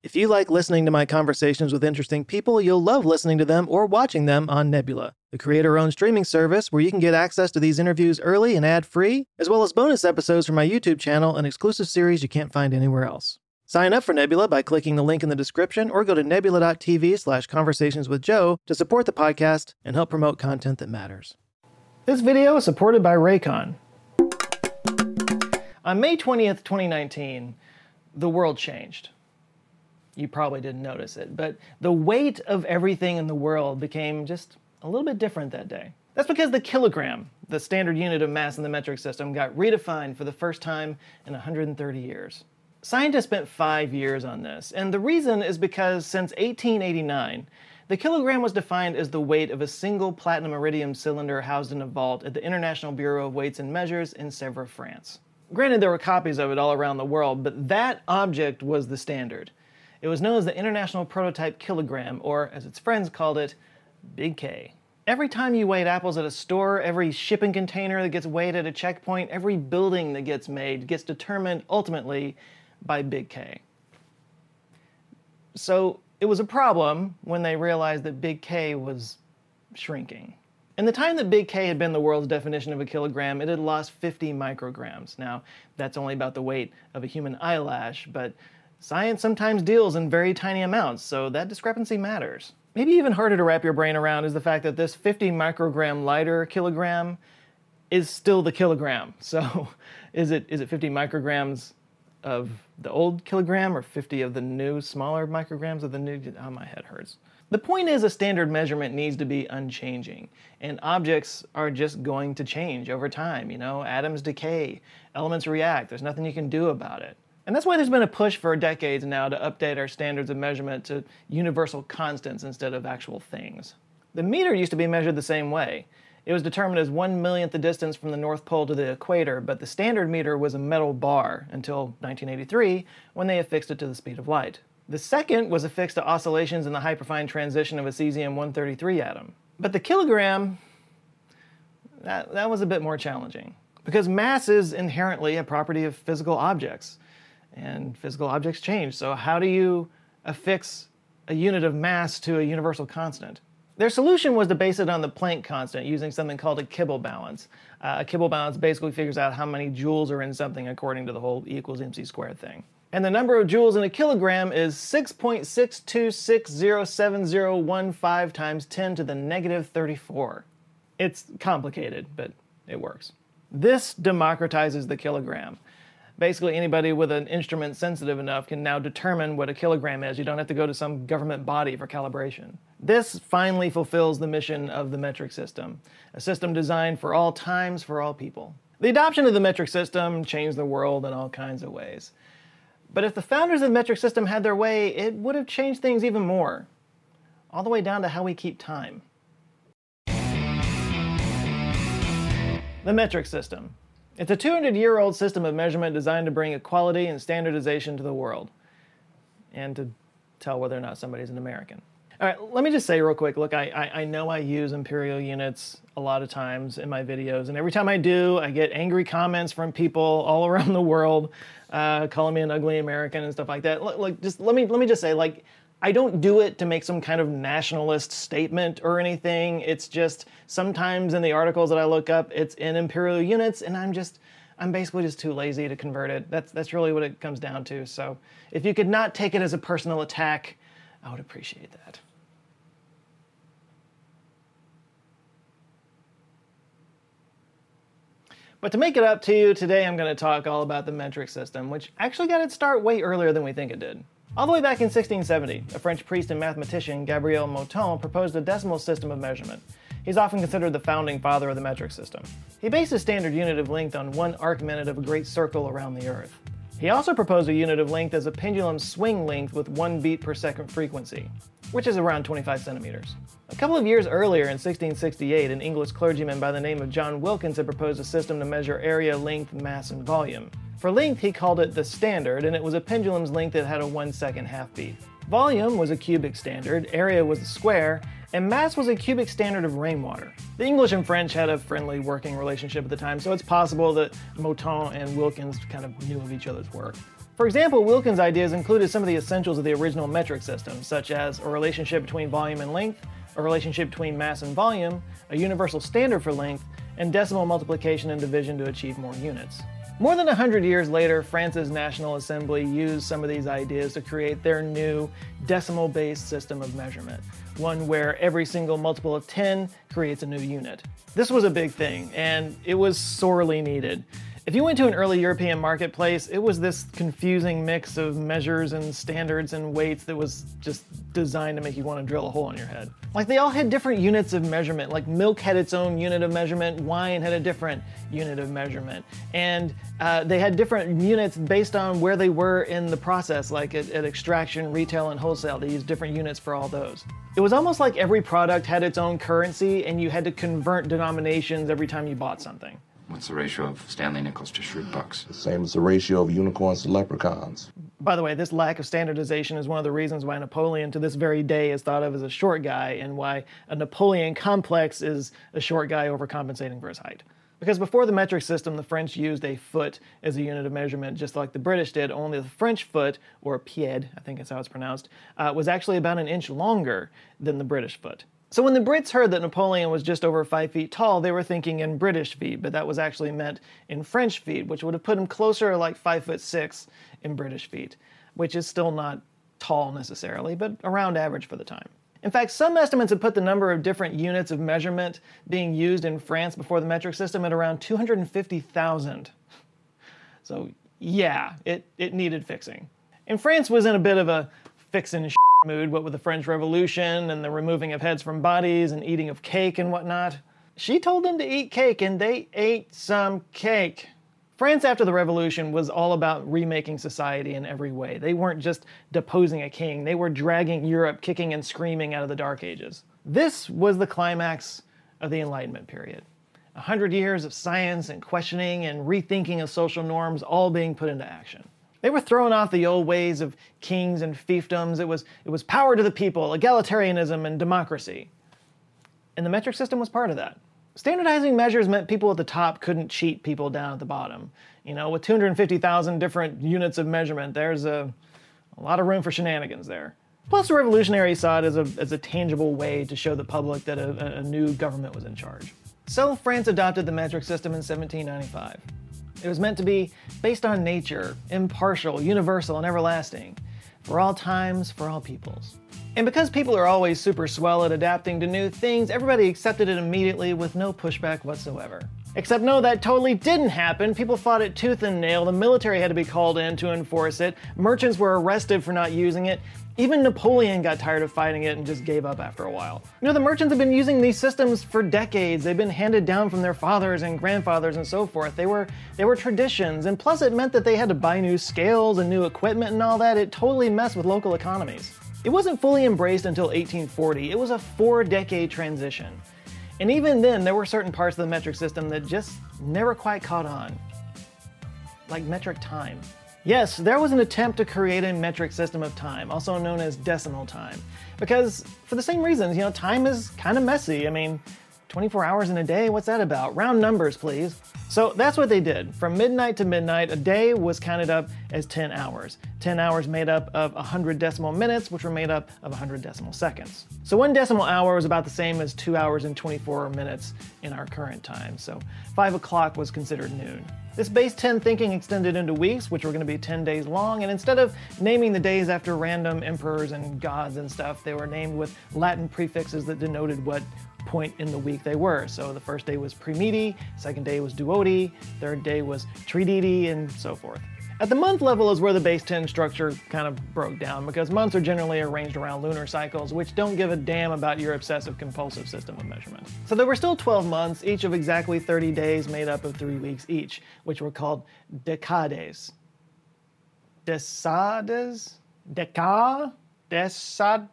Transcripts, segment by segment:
If you like listening to my conversations with interesting people, you'll love listening to them or watching them on Nebula, the creator owned streaming service where you can get access to these interviews early and ad free, as well as bonus episodes from my YouTube channel and exclusive series you can't find anywhere else. Sign up for Nebula by clicking the link in the description or go to nebula.tv slash conversations with Joe to support the podcast and help promote content that matters. This video is supported by Raycon. On May 20th, 2019, the world changed you probably didn't notice it, but the weight of everything in the world became just a little bit different that day. That's because the kilogram, the standard unit of mass in the metric system, got redefined for the first time in 130 years. Scientists spent five years on this, and the reason is because since 1889, the kilogram was defined as the weight of a single platinum iridium cylinder housed in a vault at the International Bureau of Weights and Measures in Sèvres, France. Granted, there were copies of it all around the world, but that object was the standard. It was known as the International Prototype Kilogram, or as its friends called it, Big K. Every time you weighed apples at a store, every shipping container that gets weighed at a checkpoint, every building that gets made gets determined ultimately by Big K. So it was a problem when they realized that Big K was shrinking. In the time that Big K had been the world's definition of a kilogram, it had lost 50 micrograms. Now, that's only about the weight of a human eyelash, but Science sometimes deals in very tiny amounts, so that discrepancy matters. Maybe even harder to wrap your brain around is the fact that this 50 microgram lighter kilogram is still the kilogram. So is it is it 50 micrograms of the old kilogram or 50 of the new smaller micrograms of the new oh my head hurts. The point is a standard measurement needs to be unchanging and objects are just going to change over time, you know, atoms decay, elements react, there's nothing you can do about it. And that's why there's been a push for decades now to update our standards of measurement to universal constants instead of actual things. The meter used to be measured the same way. It was determined as one millionth the distance from the North Pole to the equator, but the standard meter was a metal bar until 1983 when they affixed it to the speed of light. The second was affixed to oscillations in the hyperfine transition of a cesium-133 atom. But the kilogram, that, that was a bit more challenging because mass is inherently a property of physical objects and physical objects change. So, how do you affix a unit of mass to a universal constant? Their solution was to base it on the Planck constant using something called a Kibble balance. Uh, a Kibble balance basically figures out how many joules are in something according to the whole E equals mc squared thing. And the number of joules in a kilogram is 6.6260715 times 10 to the negative 34. It's complicated, but it works. This democratizes the kilogram basically anybody with an instrument sensitive enough can now determine what a kilogram is. You don't have to go to some government body for calibration. This finally fulfills the mission of the metric system, a system designed for all times, for all people. The adoption of the metric system changed the world in all kinds of ways. But if the founders of the metric system had their way, it would have changed things even more, all the way down to how we keep time. The metric system. It's a 200 year old system of measurement designed to bring equality and standardization to the world and to tell whether or not somebody's an American. All right, let me just say real quick look, I, I, I, know I use imperial units a lot of times in my videos, and every time I do, I get angry comments from people all around the world uh, calling me an ugly American and stuff like that. Look, look, just let me, let me just say, like, I don't do it to make some kind of nationalist statement or anything. It's just sometimes in the articles that I look up, it's in imperial units, and I'm just, I'm basically just too lazy to convert it. That's that's really what it comes down to. So if you could not take it as a personal attack, I would appreciate that. But to make it up to you, today I'm going to talk all about the metric system, which actually got its start way earlier than we think it did. All the way back in 1670, a French priest and mathematician, Gabriel Mouton, proposed a decimal system of measurement. He's often considered the founding father of the metric system. He based his standard unit of length on one arc minute of a great circle around the Earth. He also proposed a unit of length as a pendulum swing length with one beat per second frequency, which is around 25 centimeters. A couple of years earlier, in 1668, an English clergyman by the name of John Wilkins had proposed a system to measure area, length, mass, and volume. For length, he called it the standard, and it was a pendulum's length that had a one second half beat. Volume was a cubic standard, area was a square, and mass was a cubic standard of rainwater. The English and French had a friendly working relationship at the time, so it's possible that Mouton and Wilkins kind of knew of each other's work. For example, Wilkins' ideas included some of the essentials of the original metric system, such as a relationship between volume and length, a relationship between mass and volume, a universal standard for length, and decimal multiplication and division to achieve more units. More than 100 years later, France's National Assembly used some of these ideas to create their new decimal based system of measurement, one where every single multiple of 10 creates a new unit. This was a big thing, and it was sorely needed. If you went to an early European marketplace, it was this confusing mix of measures and standards and weights that was just designed to make you want to drill a hole in your head. Like they all had different units of measurement. Like milk had its own unit of measurement, wine had a different unit of measurement, and uh, they had different units based on where they were in the process. Like at, at extraction, retail, and wholesale, they used different units for all those. It was almost like every product had its own currency, and you had to convert denominations every time you bought something. What's the ratio of Stanley nickels to Schrute bucks? The same as the ratio of unicorns to leprechauns. By the way, this lack of standardization is one of the reasons why Napoleon to this very day is thought of as a short guy and why a Napoleon complex is a short guy overcompensating for his height. Because before the metric system, the French used a foot as a unit of measurement, just like the British did, only the French foot, or pied, I think that's how it's pronounced, uh, was actually about an inch longer than the British foot. So when the Brits heard that Napoleon was just over five feet tall, they were thinking in British feet, but that was actually meant in French feet, which would have put him closer to like five foot six in British feet, which is still not tall necessarily, but around average for the time. In fact, some estimates have put the number of different units of measurement being used in France before the metric system at around 250,000. So yeah, it, it needed fixing. And France was in a bit of a fixing mood, what with the French Revolution and the removing of heads from bodies and eating of cake and whatnot. She told them to eat cake, and they ate some cake. France after the revolution was all about remaking society in every way. They weren't just deposing a king, they were dragging Europe kicking and screaming out of the Dark Ages. This was the climax of the Enlightenment period. A hundred years of science and questioning and rethinking of social norms all being put into action. They were throwing off the old ways of kings and fiefdoms. It was, it was power to the people, egalitarianism, and democracy. And the metric system was part of that. Standardizing measures meant people at the top couldn't cheat people down at the bottom. You know, with 250,000 different units of measurement, there's a, a lot of room for shenanigans there. Plus, the revolutionaries saw it as a, as a tangible way to show the public that a, a new government was in charge. So, France adopted the metric system in 1795. It was meant to be based on nature, impartial, universal, and everlasting, for all times, for all peoples. And because people are always super swell at adapting to new things, everybody accepted it immediately with no pushback whatsoever. Except no, that totally didn't happen. People fought it tooth and nail. The military had to be called in to enforce it. Merchants were arrested for not using it. Even Napoleon got tired of fighting it and just gave up after a while. You know, the merchants have been using these systems for decades. They've been handed down from their fathers and grandfathers and so forth. They were they were traditions, and plus it meant that they had to buy new scales and new equipment and all that. It totally messed with local economies. It wasn't fully embraced until 1840. It was a four-decade transition. And even then, there were certain parts of the metric system that just never quite caught on. Like metric time. Yes, there was an attempt to create a metric system of time, also known as decimal time. Because, for the same reasons, you know, time is kind of messy. I mean, 24 hours in a day, what's that about? Round numbers, please. So that's what they did. From midnight to midnight, a day was counted up as 10 hours. 10 hours made up of 100 decimal minutes, which were made up of 100 decimal seconds. So one decimal hour was about the same as 2 hours and 24 minutes in our current time. So 5 o'clock was considered noon. This base 10 thinking extended into weeks, which were going to be 10 days long, and instead of naming the days after random emperors and gods and stuff, they were named with Latin prefixes that denoted what point in the week they were. So the first day was Primidi, second day was Duodi, third day was Trididi, and so forth. At the month level is where the base 10 structure kind of broke down because months are generally arranged around lunar cycles, which don't give a damn about your obsessive compulsive system of measurement. So there were still 12 months, each of exactly 30 days made up of three weeks each, which were called decades. Desades? Deca? Desade?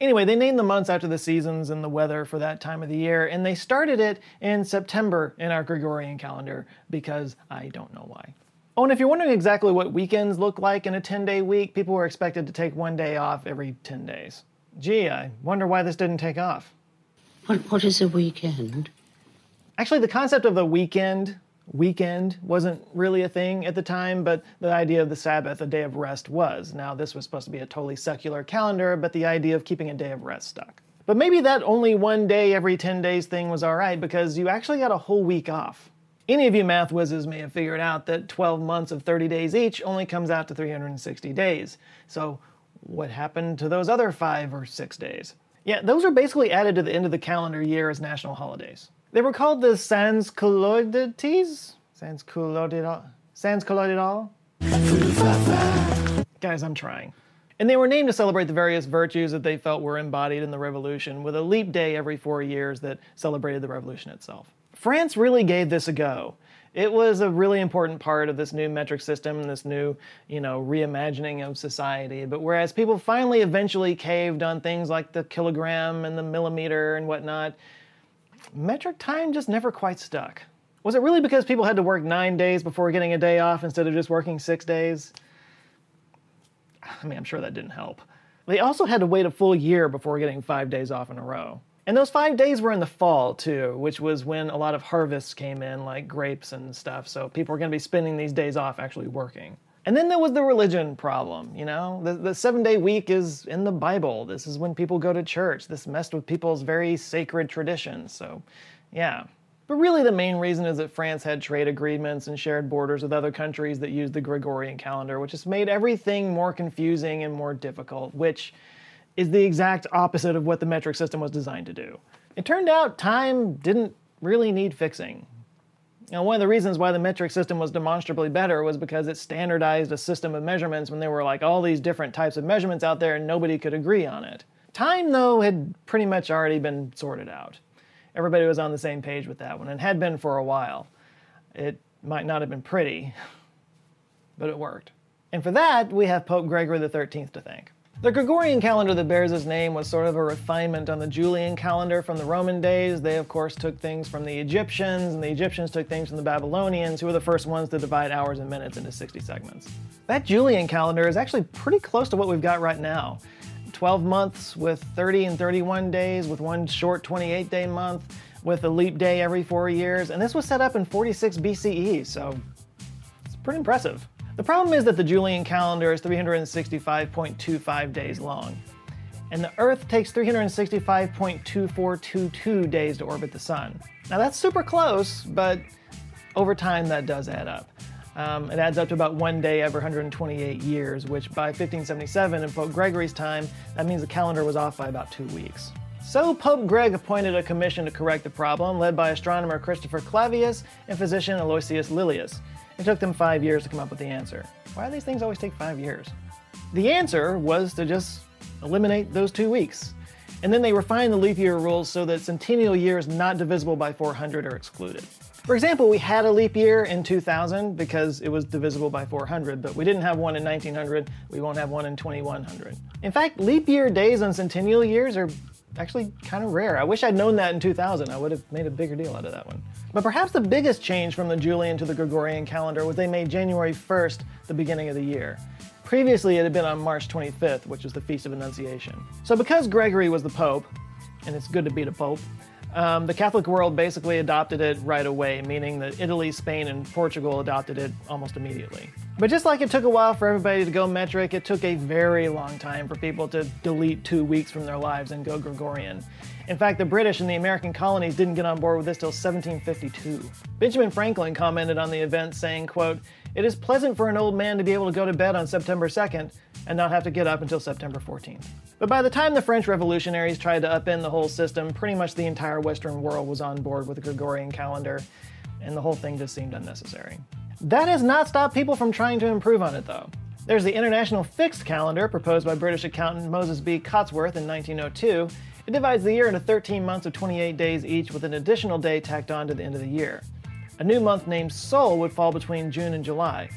Anyway, they named the months after the seasons and the weather for that time of the year, and they started it in September in our Gregorian calendar because I don't know why. Oh, and if you're wondering exactly what weekends look like in a 10 day week, people were expected to take one day off every 10 days. Gee, I wonder why this didn't take off. What, what is a weekend? Actually, the concept of the weekend weekend wasn't really a thing at the time, but the idea of the Sabbath, a day of rest, was. Now, this was supposed to be a totally secular calendar, but the idea of keeping a day of rest stuck. But maybe that only one day every 10 days thing was alright because you actually got a whole week off. Any of you math whizzes may have figured out that 12 months of 30 days each only comes out to 360 days. So, what happened to those other five or six days? Yeah, those are basically added to the end of the calendar year as national holidays. They were called the Sans Caloides, Sans Sansculottides? Sansculottides? Sansculottides? Guys, I'm trying. And they were named to celebrate the various virtues that they felt were embodied in the revolution, with a leap day every four years that celebrated the revolution itself. France really gave this a go. It was a really important part of this new metric system this new, you know, reimagining of society. But whereas people finally eventually caved on things like the kilogram and the millimeter and whatnot, metric time just never quite stuck. Was it really because people had to work nine days before getting a day off instead of just working six days? I mean, I'm sure that didn't help. They also had to wait a full year before getting five days off in a row. And those five days were in the fall too, which was when a lot of harvests came in, like grapes and stuff. So people were going to be spending these days off actually working. And then there was the religion problem, you know? The, the seven day week is in the Bible. This is when people go to church. This messed with people's very sacred traditions. So, yeah. But really, the main reason is that France had trade agreements and shared borders with other countries that used the Gregorian calendar, which has made everything more confusing and more difficult, which is the exact opposite of what the metric system was designed to do. It turned out time didn't really need fixing. Now, one of the reasons why the metric system was demonstrably better was because it standardized a system of measurements when there were like all these different types of measurements out there and nobody could agree on it. Time, though, had pretty much already been sorted out. Everybody was on the same page with that one and had been for a while. It might not have been pretty, but it worked. And for that, we have Pope Gregory XIII to thank. The Gregorian calendar that bears his name was sort of a refinement on the Julian calendar from the Roman days. They, of course, took things from the Egyptians, and the Egyptians took things from the Babylonians, who were the first ones to divide hours and minutes into 60 segments. That Julian calendar is actually pretty close to what we've got right now 12 months with 30 and 31 days, with one short 28 day month, with a leap day every four years, and this was set up in 46 BCE, so it's pretty impressive. The problem is that the Julian calendar is 365.25 days long, and the Earth takes 365.2422 days to orbit the Sun. Now that's super close, but over time that does add up. Um, it adds up to about one day every 128 years, which by 1577 in Pope Gregory's time, that means the calendar was off by about two weeks. So Pope Greg appointed a commission to correct the problem, led by astronomer Christopher Clavius and physician Aloysius Lilius. It took them five years to come up with the answer. Why do these things always take five years? The answer was to just eliminate those two weeks. And then they refined the leap year rules so that centennial years not divisible by 400 are excluded. For example, we had a leap year in 2000 because it was divisible by 400, but we didn't have one in 1900, we won't have one in 2100. In fact, leap year days on centennial years are actually kind of rare. I wish I'd known that in 2000. I would have made a bigger deal out of that one. But perhaps the biggest change from the Julian to the Gregorian calendar was they made January 1st the beginning of the year. Previously, it had been on March 25th, which is the Feast of Annunciation. So, because Gregory was the Pope, and it's good to be the Pope, um, the Catholic world basically adopted it right away, meaning that Italy, Spain, and Portugal adopted it almost immediately. But just like it took a while for everybody to go metric, it took a very long time for people to delete two weeks from their lives and go Gregorian. In fact, the British and the American colonies didn't get on board with this till 1752. Benjamin Franklin commented on the event saying, quote, It is pleasant for an old man to be able to go to bed on September 2nd and not have to get up until September 14th. But by the time the French revolutionaries tried to upend the whole system, pretty much the entire Western world was on board with the Gregorian calendar, and the whole thing just seemed unnecessary. That has not stopped people from trying to improve on it, though. There's the International Fixed Calendar, proposed by British accountant Moses B. Cotsworth in 1902. It divides the year into 13 months of 28 days each, with an additional day tacked on to the end of the year. A new month named Sol would fall between June and July.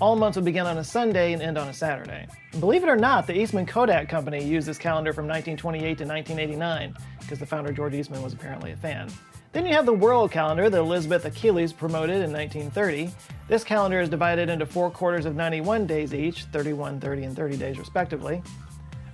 All months would begin on a Sunday and end on a Saturday. Believe it or not, the Eastman Kodak Company used this calendar from 1928 to 1989, because the founder George Eastman was apparently a fan. Then you have the world calendar that Elizabeth Achelis promoted in 1930. This calendar is divided into four quarters of 91 days each, 31, 30, and 30 days respectively.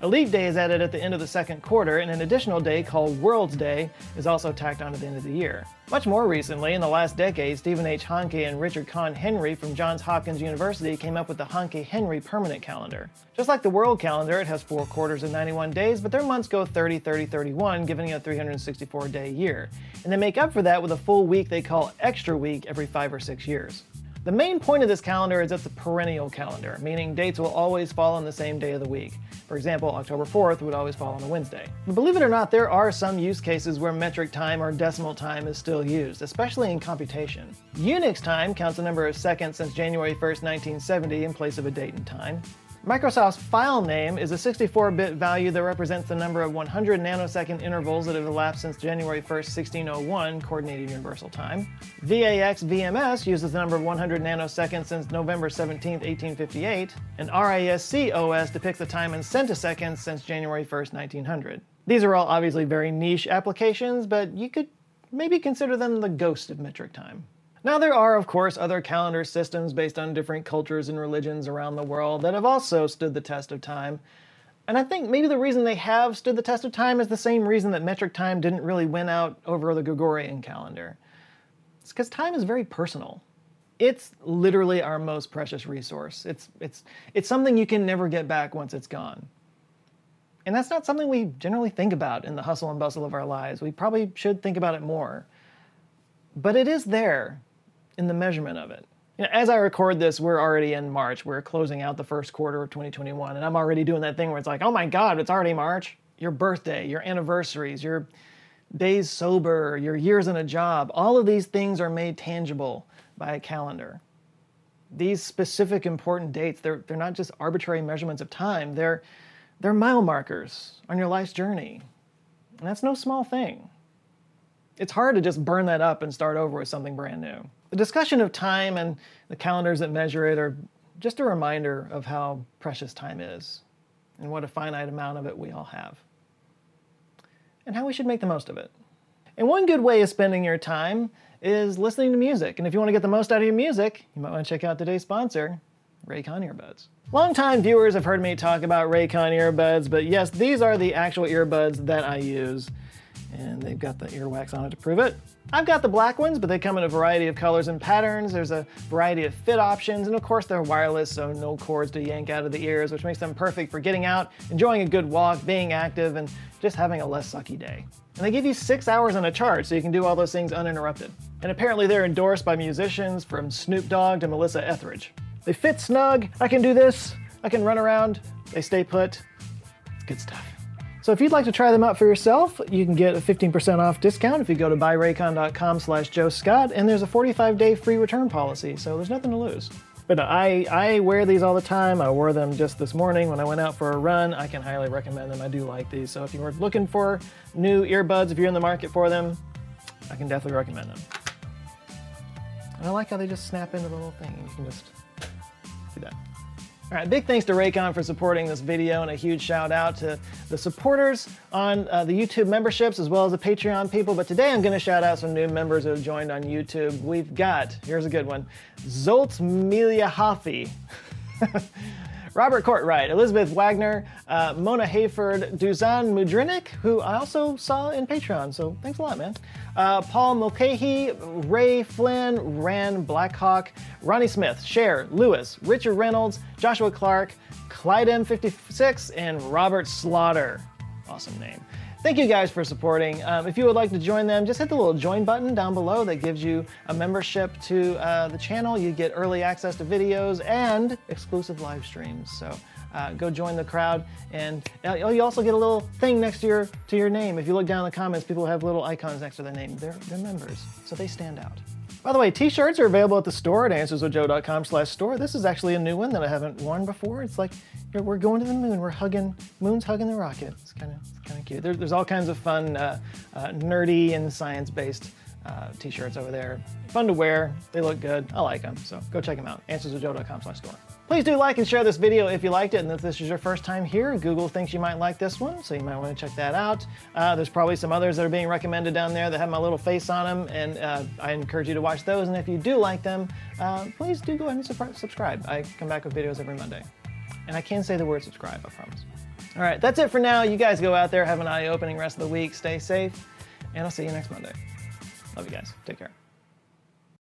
A leap day is added at the end of the second quarter, and an additional day called World's Day is also tacked on at the end of the year. Much more recently, in the last decade, Stephen H. Hanke and Richard Conn Henry from Johns Hopkins University came up with the Hanke Henry permanent calendar. Just like the world calendar, it has four quarters and 91 days, but their months go 30, 30, 31, giving you a 364 day year. And they make up for that with a full week they call Extra Week every five or six years. The main point of this calendar is that it's a perennial calendar, meaning dates will always fall on the same day of the week. For example, October 4th would always fall on a Wednesday. But believe it or not, there are some use cases where metric time or decimal time is still used, especially in computation. Unix time counts the number of seconds since January 1st, 1970 in place of a date and time. Microsoft's FILETIME is a 64-bit value that represents the number of 100 nanosecond intervals that have elapsed since January 1, 1601, Coordinated Universal Time. VAX VMS uses the number of 100 nanoseconds since November 17, 1858, and RISC OS depicts the time in centiseconds since January 1, 1900. These are all obviously very niche applications, but you could maybe consider them the ghost of metric time. Now, there are, of course, other calendar systems based on different cultures and religions around the world that have also stood the test of time. And I think maybe the reason they have stood the test of time is the same reason that metric time didn't really win out over the Gregorian calendar. It's because time is very personal. It's literally our most precious resource. It's, it's, it's something you can never get back once it's gone. And that's not something we generally think about in the hustle and bustle of our lives. We probably should think about it more. But it is there, in the measurement of it. You know, as I record this, we're already in March. We're closing out the first quarter of 2021, and I'm already doing that thing where it's like, oh my God, it's already March. Your birthday, your anniversaries, your days sober, your years in a job, all of these things are made tangible by a calendar. These specific important dates, they're, they're not just arbitrary measurements of time, they're, they're mile markers on your life's journey. And that's no small thing. It's hard to just burn that up and start over with something brand new. The discussion of time and the calendars that measure it are just a reminder of how precious time is and what a finite amount of it we all have, and how we should make the most of it. And one good way of spending your time is listening to music. And if you want to get the most out of your music, you might want to check out today's sponsor, Raycon earbuds. Longtime viewers have heard me talk about Raycon earbuds, but yes, these are the actual earbuds that I use and they've got the earwax on it to prove it. I've got the black ones, but they come in a variety of colors and patterns. There's a variety of fit options, and of course they're wireless, so no cords to yank out of the ears, which makes them perfect for getting out, enjoying a good walk, being active, and just having a less sucky day. And they give you six hours on a charge, so you can do all those things uninterrupted. And apparently they're endorsed by musicians from Snoop Dogg to Melissa Etheridge. They fit snug, I can do this, I can run around, they stay put. It's good stuff. So if you'd like to try them out for yourself, you can get a 15% off discount if you go to buyraycon.com slash Joe Scott, and there's a 45-day free return policy, so there's nothing to lose. But I, I wear these all the time. I wore them just this morning when I went out for a run. I can highly recommend them. I do like these. So if you're looking for new earbuds, if you're in the market for them, I can definitely recommend them. And I like how they just snap into the little thing. You can just do that. All right, big thanks to Raycon for supporting this video and a huge shout out to the supporters on uh, the YouTube memberships as well as the Patreon people. But today I'm going to shout out some new members who have joined on YouTube. We've got, here's a good one, Zolt Miliahafi. Robert Courtwright, Elizabeth Wagner, uh, Mona Hayford, Duzan Mudrinik, who I also saw in Patreon, so thanks a lot, man. Uh, Paul Mulcahy, Ray Flynn, Ran Blackhawk, Ronnie Smith, Cher, Lewis, Richard Reynolds, Joshua Clark, Clyde M56, and Robert Slaughter. Awesome name. Thank you guys for supporting. Um, if you would like to join them, just hit the little join button down below that gives you a membership to uh, the channel. You get early access to videos and exclusive live streams. So uh, go join the crowd, and uh, you also get a little thing next to your to your name. If you look down in the comments, people have little icons next to their name. They're they're members, so they stand out. By the way, t-shirts are available at the store at answerswithjoe.com slash store. This is actually a new one that I haven't worn before. It's like we're going to the moon. We're hugging, moon's hugging the rocket. It's kind of kind of cute. There, there's all kinds of fun, uh, uh, nerdy and science-based uh, t-shirts over there. Fun to wear. They look good. I like them. So go check them out. answerswithjoe.com slash store. Please do like and share this video if you liked it, and if this is your first time here, Google thinks you might like this one, so you might want to check that out. Uh, there's probably some others that are being recommended down there that have my little face on them, and uh, I encourage you to watch those, and if you do like them, uh, please do go ahead and subscribe. I come back with videos every Monday. And I can say the word subscribe, I promise. All right, that's it for now. You guys go out there, have an eye opening rest of the week, stay safe, and I'll see you next Monday. Love you guys. Take care.